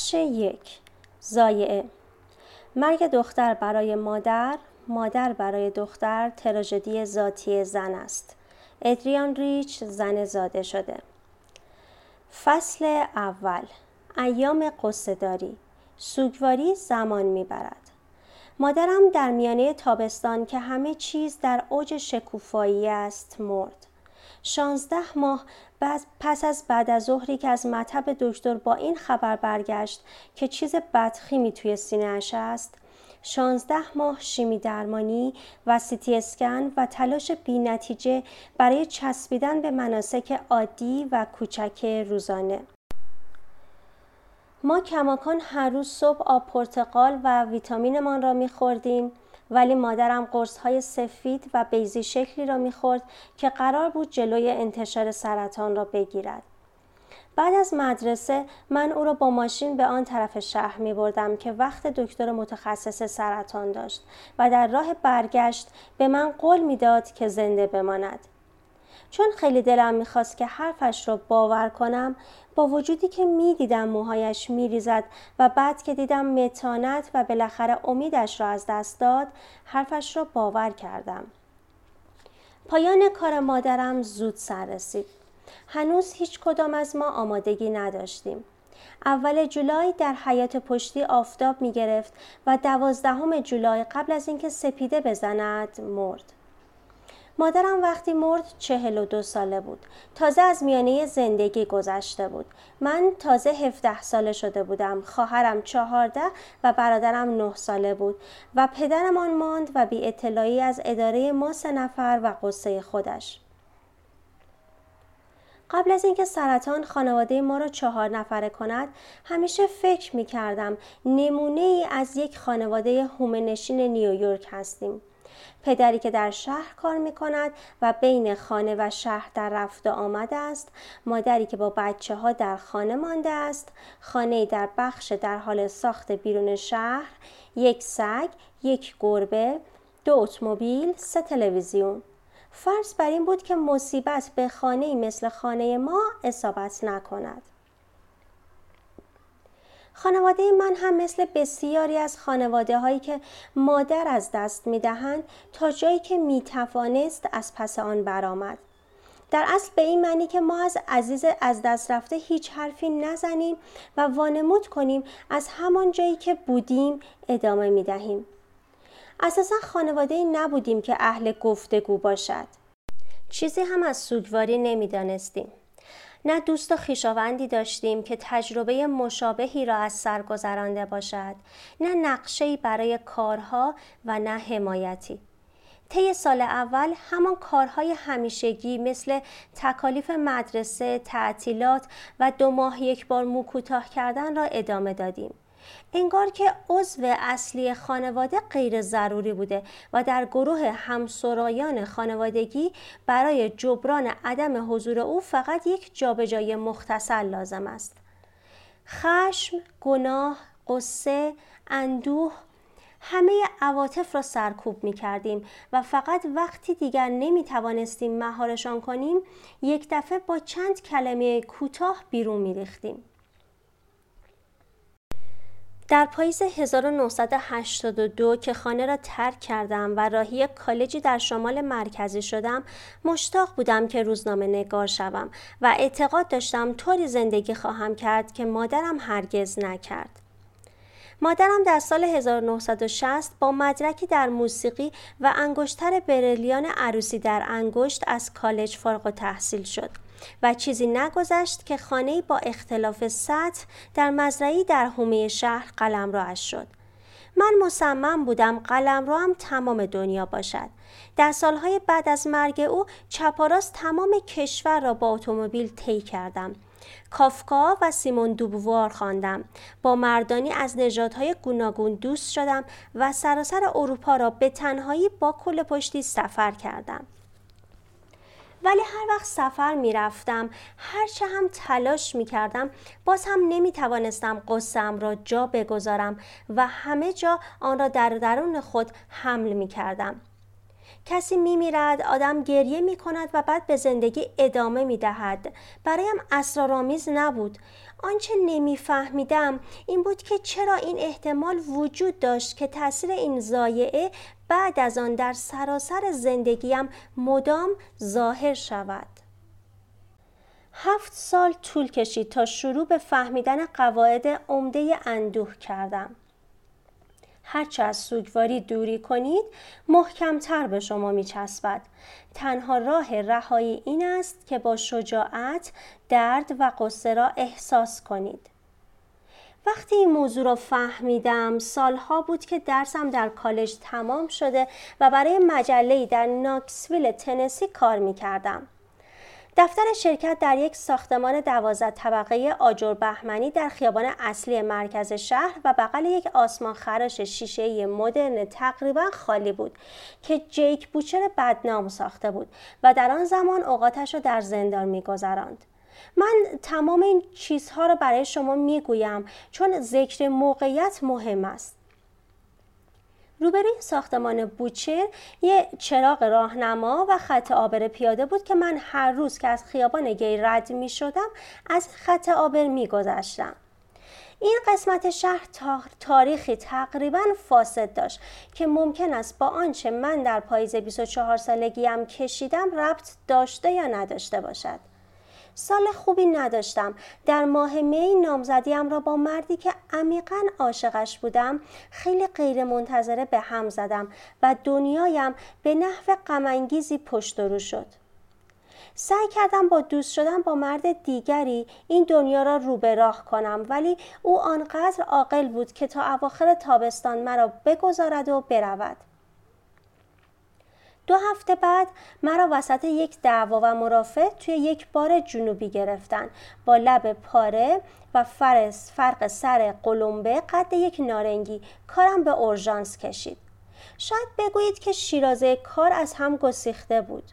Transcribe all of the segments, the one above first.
بخش یک. زایعه. مرگ دختر برای مادر مادر برای دختر تراژدی ذاتی زن است. ادریان ریچ زن زاده شده. فصل اول. ایام قصداری سوگواری زمان می‌برد. مادرم در میانه تابستان که همه چیز در اوج شکوفایی است مرد. شانزده ماه پس از بعد از ظهری که از مطب دکتر با این خبر برگشت که چیز بدخیمی توی سینهاش است. شانزده ماه شیمی درمانی و سیتی اسکن و تلاش بی نتیجه برای چسبیدن به مناسک عادی و کوچک روزانه. ما کماکان هر روز صبح آب پرتقال و ویتامینمان را میخوردیم. ولی مادرم قرص های سفید و بیزی شکلی را می‌خورد که قرار بود جلوی انتشار سرطان را بگیرد. بعد از مدرسه من او را با ماشین به آن طرف شهر می بردم که وقت دکتر متخصص سرطان داشت و در راه برگشت به من قول می‌داد که زنده بماند. چون خیلی دلم می‌خواست که حرفش را باور کنم با وجودی که می‌دیدم موهایش میریزد و بعد که دیدم متانت و بالاخره امیدش را از دست داد حرفش را باور کردم. پایان کار مادرم زود سر رسید. هنوز هیچ کدام از ما آمادگی نداشتیم. اول جولای در حیات پشتی آفتاب می گرفت و دوازدهم جولای قبل از اینکه سپیده بزند مرد. مادرم وقتی مرد چهل و دو ساله بود. تازه از میانه زندگی گذشته بود. من تازه هفته ساله شده بودم. خواهرم چهارده و برادرم نه ساله بود و پدرمان ماند و بی اطلاعی از اداره ما سه نفر و قصه خودش. قبل از اینکه سرطان خانواده ما را چهار نفره کند همیشه فکر می کردم نمونه ای از یک خانواده هومنشین نیویورک هستیم. پدری که در شهر کار می کند و بین خانه و شهر در رفت آمده است. مادری که با بچه ها در خانه مانده است. خانه در بخش در حال ساخت بیرون شهر. یک سگ یک گربه دو اتومبیل سه تلویزیون. فرض بر این بود که مصیبت به خانه مثل خانه ما اصابت نکند. خانواده من هم مثل بسیاری از خانواده هایی که مادر از دست می دهند تا جایی که می توانست از پس آن برآمد. در اصل به این معنی که ما از عزیز از دست رفته هیچ حرفی نزنیم و وانمود کنیم از همان جایی که بودیم ادامه می دهیم. اساسا خانواده نبودیم که اهل گفتگو باشد. چیزی هم از سوگواری نمی‌دانستیم. نه دوست و خویشاوندی داشتیم که تجربه مشابهی را از سر گذرانده باشد نه نقشه‌ای برای کارها و نه حمایتی طی سال اول همان کارهای همیشگی مثل تکالیف مدرسه، تعطیلات و دو ماه یک بار مو کوتاه کردن را ادامه دادیم. انگار که عضو اصلی خانواده غیر ضروری بوده و در گروه همسرایان خانوادگی برای جبران عدم حضور او فقط یک جابجایی مختصر لازم است. خشم، گناه، قصه، اندوه همه عواطف را سرکوب می کردیم و فقط وقتی دیگر نمی توانستیم مهارشان کنیم یک دفعه با چند کلمه کوتاه بیرون می ریختیم. در پاییز 1982 که خانه را ترک کردم و راهی کالجی در شمال مرکزی شدم مشتاق بودم که روزنامه نگار شوم و اعتقاد داشتم طوری زندگی خواهم کرد که مادرم هرگز نکرد. مادرم در سال 1960 با مدرکی در موسیقی و انگشتر برلیان عروسی در انگشت از کالج فارغ و تحصیل شد. و چیزی نگذشت که خانه با اختلاف سطح در مزرعی در حومه شهر قلمروش شد. من مصمم بودم قلم هم تمام دنیا باشد. در سالهای بعد از مرگ او چپاراست تمام کشور را با اتومبیل طی کردم. کافکا و سیمون دوبوار خواندم. با مردانی از نژادهای گوناگون دوست شدم و سراسر اروپا را به تنهایی با کل پشتی سفر کردم. ولی هر وقت سفر می رفتم هرچه هم تلاش می کردم باز هم نمی توانستم قصم را جا بگذارم و همه جا آن را در درون خود حمل می کردم. کسی میمیرد آدم گریه می کند و بعد به زندگی ادامه می دهد برایم اسرارآمیز نبود آنچه نمیفهمیدم این بود که چرا این احتمال وجود داشت که تاثیر این زایعه بعد از آن در سراسر زندگیم مدام ظاهر شود هفت سال طول کشید تا شروع به فهمیدن قواعد عمده اندوه کردم هرچه از سوگواری دوری کنید محکمتر به شما می چسبد. تنها راه رهایی این است که با شجاعت درد و قصه را احساس کنید. وقتی این موضوع را فهمیدم سالها بود که درسم در کالج تمام شده و برای مجله در ناکسویل تنسی کار می کردم. دفتر شرکت در یک ساختمان دوازده طبقه آجر بهمنی در خیابان اصلی مرکز شهر و بغل یک آسمان خراش شیشه مدرن تقریبا خالی بود که جیک بوچر بدنام ساخته بود و در آن زمان اوقاتش را در زندان میگذراند من تمام این چیزها را برای شما می‌گویم چون ذکر موقعیت مهم است روبروی ساختمان بوچر یه چراغ راهنما و خط آبر پیاده بود که من هر روز که از خیابان گی رد می شدم از خط آبر می گذشتم. این قسمت شهر تاریخی تقریبا فاسد داشت که ممکن است با آنچه من در پاییز 24 سالگیم کشیدم ربط داشته یا نداشته باشد. سال خوبی نداشتم. در ماه می نامزدیم را با مردی که عمیقا عاشقش بودم خیلی غیر منتظره به هم زدم و دنیایم به نحو غمانگیزی پشت رو شد. سعی کردم با دوست شدن با مرد دیگری این دنیا را رو به راه کنم ولی او آنقدر عاقل بود که تا اواخر تابستان مرا بگذارد و برود. دو هفته بعد مرا وسط یک دعوا و مرافع توی یک بار جنوبی گرفتن. با لب پاره و فرس فرق سر قلمبه قد یک نارنگی کارم به اورژانس کشید. شاید بگویید که شیرازه کار از هم گسیخته بود.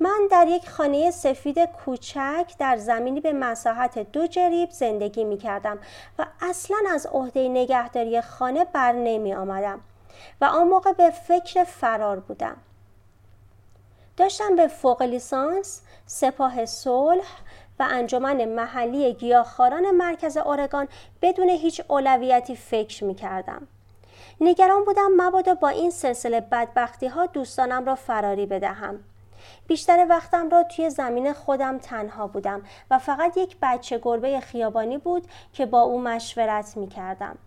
من در یک خانه سفید کوچک در زمینی به مساحت دو جریب زندگی می کردم و اصلا از عهده نگهداری خانه بر نمی آمدم و آن موقع به فکر فرار بودم. داشتم به فوق لیسانس، سپاه صلح و انجمن محلی گیاهخواران مرکز اورگان بدون هیچ اولویتی فکر می کردم. نگران بودم مبادا با این سلسله بدبختی ها دوستانم را فراری بدهم. بیشتر وقتم را توی زمین خودم تنها بودم و فقط یک بچه گربه خیابانی بود که با او مشورت می کردم.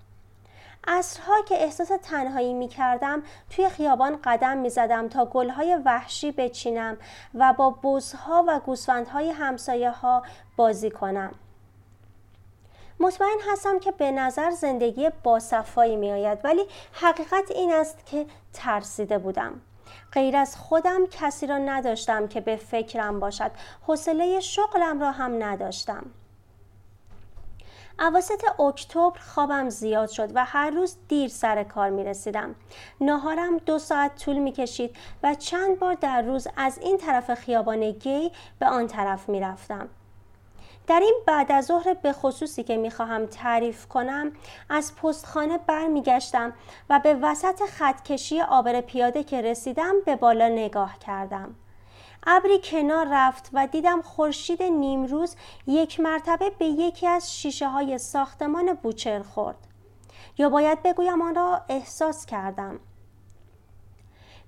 عصرها که احساس تنهایی می کردم توی خیابان قدم می زدم تا گلهای وحشی بچینم و با بزها و گوسفندهای همسایه ها بازی کنم. مطمئن هستم که به نظر زندگی باصفایی می آید ولی حقیقت این است که ترسیده بودم. غیر از خودم کسی را نداشتم که به فکرم باشد حوصله شغلم را هم نداشتم اواسط اکتبر خوابم زیاد شد و هر روز دیر سر کار می رسیدم. ناهارم دو ساعت طول می کشید و چند بار در روز از این طرف خیابان گی به آن طرف می رفتم. در این بعد از ظهر به خصوصی که می‌خواهم تعریف کنم از پستخانه برمیگشتم و به وسط خطکشی آبر پیاده که رسیدم به بالا نگاه کردم ابری کنار رفت و دیدم خورشید نیمروز یک مرتبه به یکی از شیشه های ساختمان بوچر خورد. یا باید بگویم آن را احساس کردم.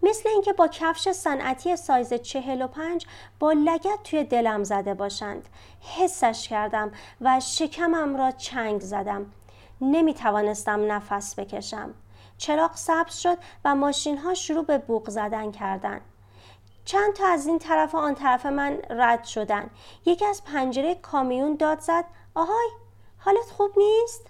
مثل اینکه با کفش صنعتی سایز چهل و پنج با لگت توی دلم زده باشند. حسش کردم و شکمم را چنگ زدم. نمی توانستم نفس بکشم. چراغ سبز شد و ماشین ها شروع به بوق زدن کردند. چند تا از این طرف و آن طرف من رد شدن. یکی از پنجره کامیون داد زد. آهای حالت خوب نیست؟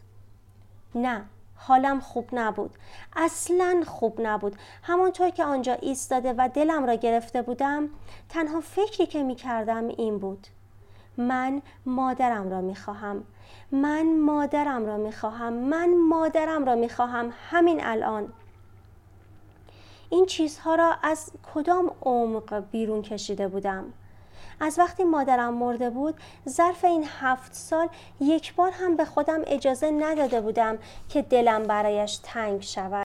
نه حالم خوب نبود. اصلا خوب نبود. همانطور که آنجا ایستاده و دلم را گرفته بودم تنها فکری که می کردم این بود. من مادرم را می خواهم من مادرم را می خواهم من مادرم را می خواهم همین الان. این چیزها را از کدام عمق بیرون کشیده بودم؟ از وقتی مادرم مرده بود ظرف این هفت سال یک بار هم به خودم اجازه نداده بودم که دلم برایش تنگ شود.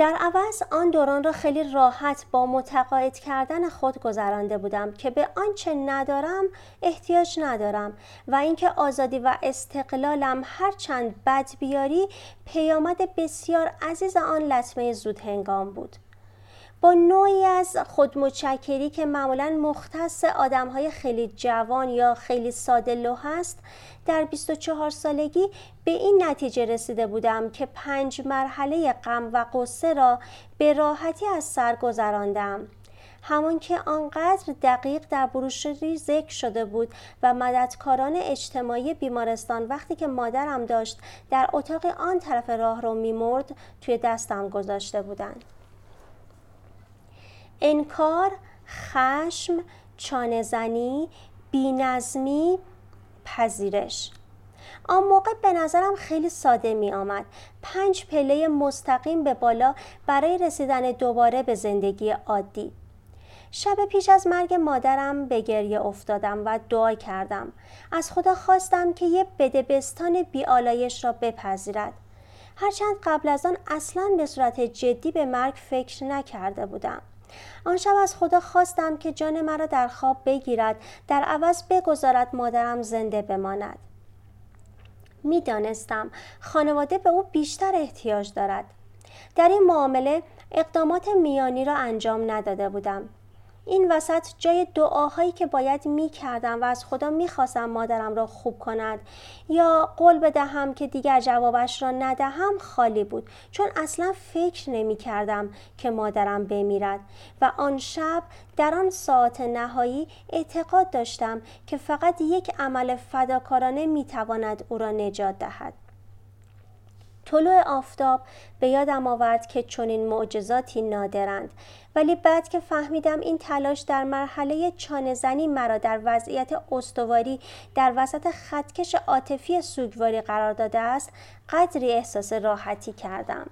در عوض آن دوران را خیلی راحت با متقاعد کردن خود گذرانده بودم که به آنچه ندارم احتیاج ندارم و اینکه آزادی و استقلالم هرچند بد بیاری پیامد بسیار عزیز آن لطمه زود هنگام بود. با نوعی از خودمتشکری که معمولا مختص آدم های خیلی جوان یا خیلی ساده لوح است در 24 سالگی به این نتیجه رسیده بودم که پنج مرحله غم و قصه را به راحتی از سر گذراندم همان که آنقدر دقیق در بروشوری ذکر شده بود و مددکاران اجتماعی بیمارستان وقتی که مادرم داشت در اتاق آن طرف راه رو میمرد توی دستم گذاشته بودند. انکار، خشم، چانهزنی، بینظمی، پذیرش آن موقع به نظرم خیلی ساده می آمد. پنج پله مستقیم به بالا برای رسیدن دوباره به زندگی عادی. شب پیش از مرگ مادرم به گریه افتادم و دعا کردم. از خدا خواستم که یه بدبستان بیالایش را بپذیرد. هرچند قبل از آن اصلا به صورت جدی به مرگ فکر نکرده بودم. آن شب از خدا خواستم که جان مرا در خواب بگیرد در عوض بگذارد مادرم زنده بماند. می‌دانستم خانواده به او بیشتر احتیاج دارد. در این معامله اقدامات میانی را انجام نداده بودم. این وسط جای دعاهایی که باید می کردم و از خدا می خواستم مادرم را خوب کند یا قول بدهم که دیگر جوابش را ندهم خالی بود چون اصلا فکر نمی کردم که مادرم بمیرد و آن شب در آن ساعت نهایی اعتقاد داشتم که فقط یک عمل فداکارانه می تواند او را نجات دهد. طلوع آفتاب به یادم آورد که چنین معجزاتی نادرند ولی بعد که فهمیدم این تلاش در مرحله چانهزنی مرا در وضعیت استواری در وسط خطکش عاطفی سوگواری قرار داده است قدری احساس راحتی کردم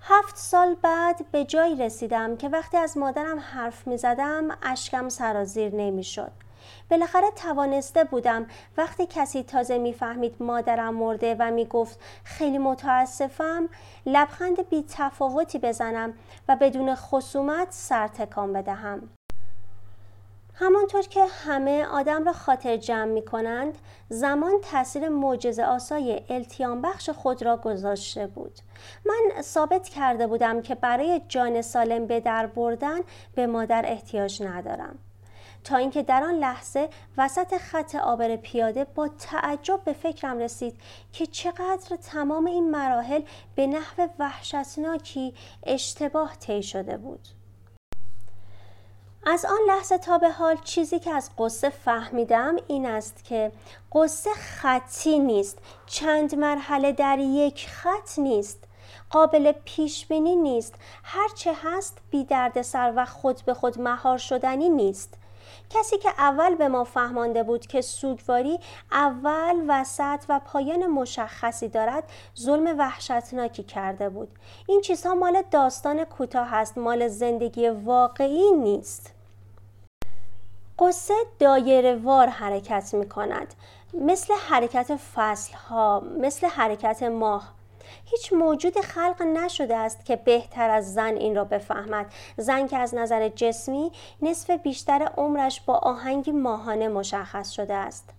هفت سال بعد به جایی رسیدم که وقتی از مادرم حرف می زدم اشکم سرازیر نمی شد. بالاخره توانسته بودم. وقتی کسی تازه می‌فهمید مادرم مرده و می‌گفت خیلی متاسفم لبخند بی تفاوتی بزنم و بدون خصومت سر تکان بدهم. همانطور که همه آدم را خاطر جمع می کنند زمان تاثیر معجزه آسای التیام بخش خود را گذاشته بود. من ثابت کرده بودم که برای جان سالم به در بردن به مادر احتیاج ندارم. تا اینکه در آن لحظه وسط خط آبر پیاده با تعجب به فکرم رسید که چقدر تمام این مراحل به نحو وحشتناکی اشتباه طی شده بود. از آن لحظه تا به حال چیزی که از قصه فهمیدم این است که قصه خطی نیست چند مرحله در یک خط نیست قابل پیش بینی نیست هرچه هست بی درد سر و خود به خود مهار شدنی نیست. کسی که اول به ما فهمانده بود که سوگواری اول وسط و پایان مشخصی دارد ظلم وحشتناکی کرده بود. این چیزها مال داستان کوتاه است مال زندگی واقعی نیست. قصه دایره وار حرکت می کند مثل حرکت فصل ها مثل حرکت ماه. هیچ موجود خلق نشده است که بهتر از زن این را بفهمد. زن که از نظر جسمی نصف بیشتر عمرش با آهنگی ماهانه مشخص شده است.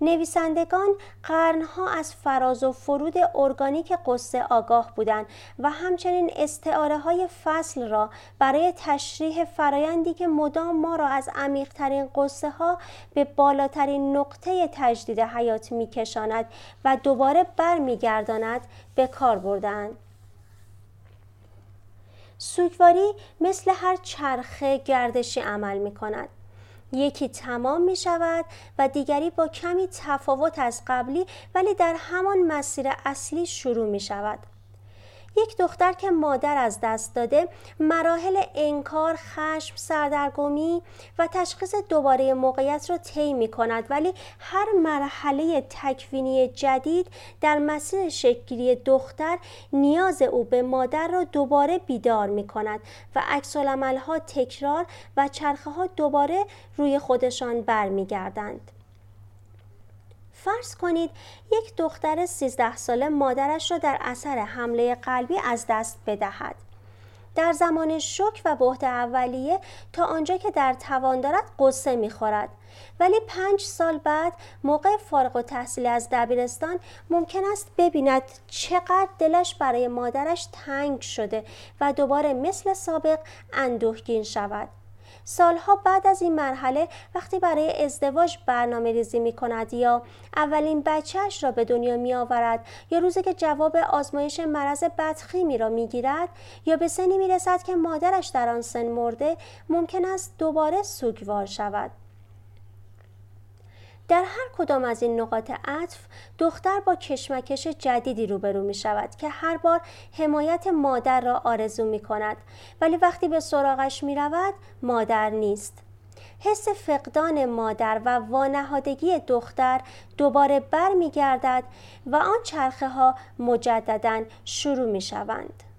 نویسندگان قرنها از فراز و فرود ارگانیک قصه آگاه بودند و همچنین استعاره های فصل را برای تشریح فرایندی که مدام ما را از عمیقترین قصه ها به بالاترین نقطه تجدید حیات میکشاند و دوباره برمیگرداند به کار بردند. سوگواری مثل هر چرخه گردشی عمل می کند. یکی تمام می شود و دیگری با کمی تفاوت از قبلی ولی در همان مسیر اصلی شروع می شود. یک دختر که مادر از دست داده مراحل انکار، خشم، سردرگمی و تشخیص دوباره موقعیت را طی می کند ولی هر مرحله تکوینی جدید در مسیر شکلی دختر نیاز او به مادر را دوباره بیدار می کند و عکس تکرار و چرخه ها دوباره روی خودشان برمیگردند. فرض کنید یک دختر 13 ساله مادرش را در اثر حمله قلبی از دست بدهد. در زمان شک و بهت اولیه تا آنجا که در توان دارد قصه می‌خورد ولی پنج سال بعد موقع فارغ و تحصیل از دبیرستان ممکن است ببیند چقدر دلش برای مادرش تنگ شده و دوباره مثل سابق اندوهگین شود سالها بعد از این مرحله وقتی برای ازدواج برنامه ریزی می کند یا اولین بچهش را به دنیا می آورد یا روزی که جواب آزمایش مرض بدخیمی را می گیرد یا به سنی می رسد که مادرش در آن سن مرده ممکن است دوباره سوگوار شود. در هر کدام از این نقاط عطف دختر با کشمکش جدیدی روبرو می شود که هر بار حمایت مادر را آرزو می کند ولی وقتی به سراغش می رود مادر نیست. حس فقدان مادر و وانهادگی دختر دوباره بر می گردد و آن چرخه ها مجددا شروع می شوند.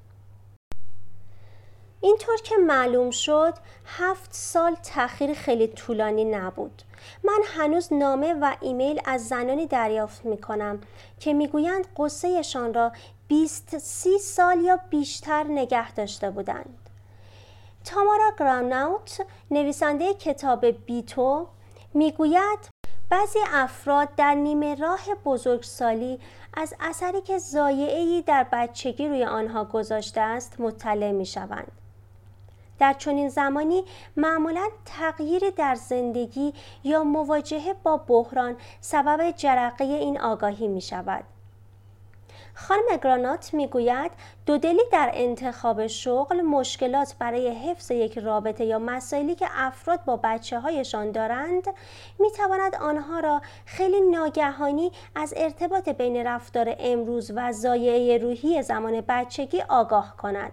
اینطور که معلوم شد هفت سال تأخیر خیلی طولانی نبود من هنوز نامه و ایمیل از زنانی دریافت می کنم که می‌گویند قصهشان را 20 سی سال یا بیشتر نگه داشته بودند تامارا گراناوت نویسنده کتاب بیتو می‌گوید بعضی افراد در نیمه راه بزرگسالی از اثری که زایعی در بچگی روی آنها گذاشته است مطلع می شوند. در چنین زمانی معمولا تغییری در زندگی یا مواجهه با بحران سبب جرقه این آگاهی می شود. خانم گرانات می‌گوید دودلی در انتخاب شغل مشکلات برای حفظ یک رابطه یا مسائلی که افراد با بچه هایشان دارند می تواند آنها را خیلی ناگهانی از ارتباط بین رفتار امروز و زایعه روحی زمان بچگی آگاه کند.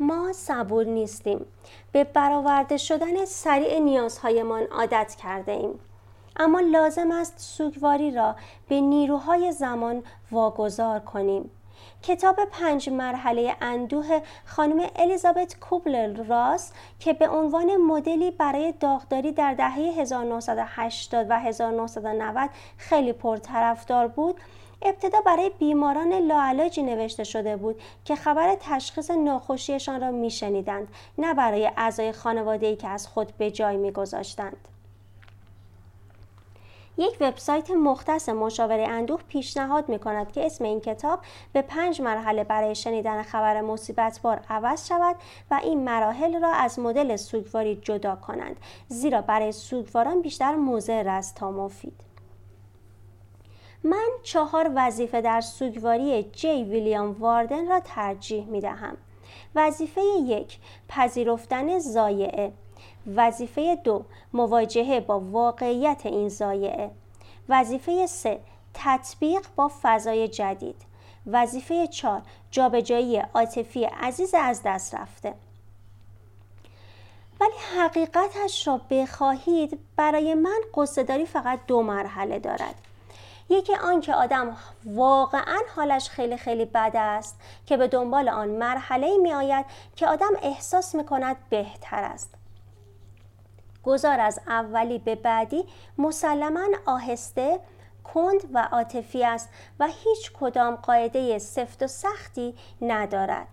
ما صبور نیستیم. به برآورده شدن سریع نیازهایمان عادت کرده ایم. اما لازم است سوگواری را به نیروهای زمان واگذار کنیم. کتاب پنج مرحله اندوه خانم الیزابت کوبلر راس که به عنوان مدلی برای داغداری در دهه 1980 و 1990 خیلی پرطرفدار بود ابتدا برای بیماران لاعلاجی نوشته شده بود که خبر تشخیص ناخوشیشان را میشنیدند نه برای اعضای خانواده که از خود به جای میگذاشتند. یک وبسایت مختص مشاوره اندوه پیشنهاد می کند که اسم این کتاب به پنج مرحله برای شنیدن خبر مصیبت بار عوض شود و این مراحل را از مدل سوگواری جدا کنند زیرا برای سوگواران بیشتر مضر است تا مفید. من چهار وظیفه در سوگواری جی ویلیام واردن را ترجیح می دهم. وظیفه یک پذیرفتن زایعه. وظیفه دو مواجهه با واقعیت این زایعه. وظیفه سه تطبیق با فضای جدید. وظیفه چهار جابجایی عاطفی عزیز از دست رفته. ولی حقیقتش را بخواهید برای من قصداری فقط دو مرحله دارد. یکی آن که آدم واقعا حالش خیلی خیلی بد است که به دنبال آن مرحله می آید که آدم احساس می کند بهتر است. گذار از اولی به بعدی مسلما آهسته کند و عاطفی است و هیچ کدام قاعده سفت و سختی ندارد.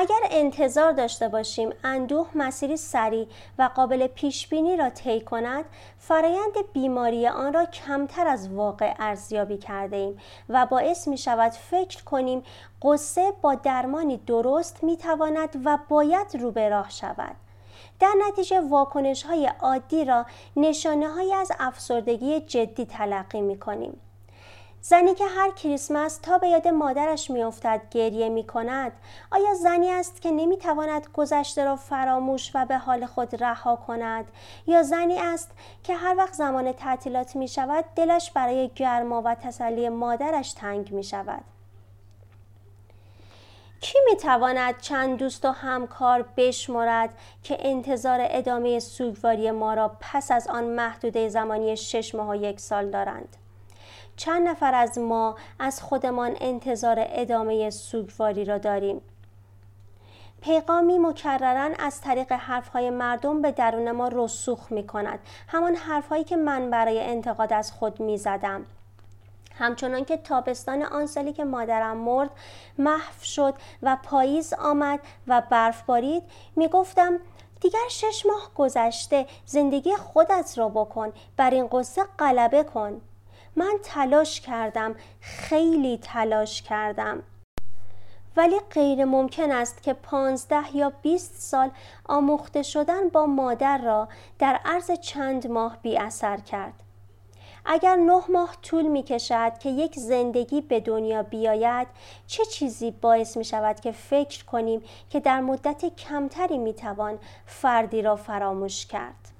اگر انتظار داشته باشیم اندوه مسیری سریع و قابل پیش بینی را طی کند فرایند بیماری آن را کمتر از واقع ارزیابی کرده ایم و باعث می شود فکر کنیم قصه با درمانی درست می تواند و باید رو به راه شود در نتیجه واکنش های عادی را نشانه های از افسردگی جدی تلقی می کنیم. زنی که هر کریسمس تا به یاد مادرش میافتد گریه می کند آیا زنی است که نمی تواند گذشته را فراموش و به حال خود رها کند یا زنی است که هر وقت زمان تعطیلات می شود دلش برای گرما و تسلی مادرش تنگ می شود کی می تواند چند دوست و همکار بشمرد که انتظار ادامه سوگواری ما را پس از آن محدوده زمانی شش ماه و یک سال دارند؟ چند نفر از ما از خودمان انتظار ادامه سوگواری را داریم. پیغامی مکررن از طریق حرفهای مردم به درون ما رسوخ می کند همان حرفهایی که من برای انتقاد از خود می زدم همچنان که تابستان آن سالی که مادرم مرد محو شد و پاییز آمد و برف بارید می گفتم دیگر شش ماه گذشته زندگی خودت را بکن. بر این قصه غلبه کن. من تلاش کردم خیلی تلاش کردم ولی غیر ممکن است که پانزده یا بیست سال آموخته شدن با مادر را در عرض چند ماه بی اثر کرد. اگر نه ماه طول می کشد که یک زندگی به دنیا بیاید چه چیزی باعث می شود که فکر کنیم که در مدت کمتری می توان فردی را فراموش کرد؟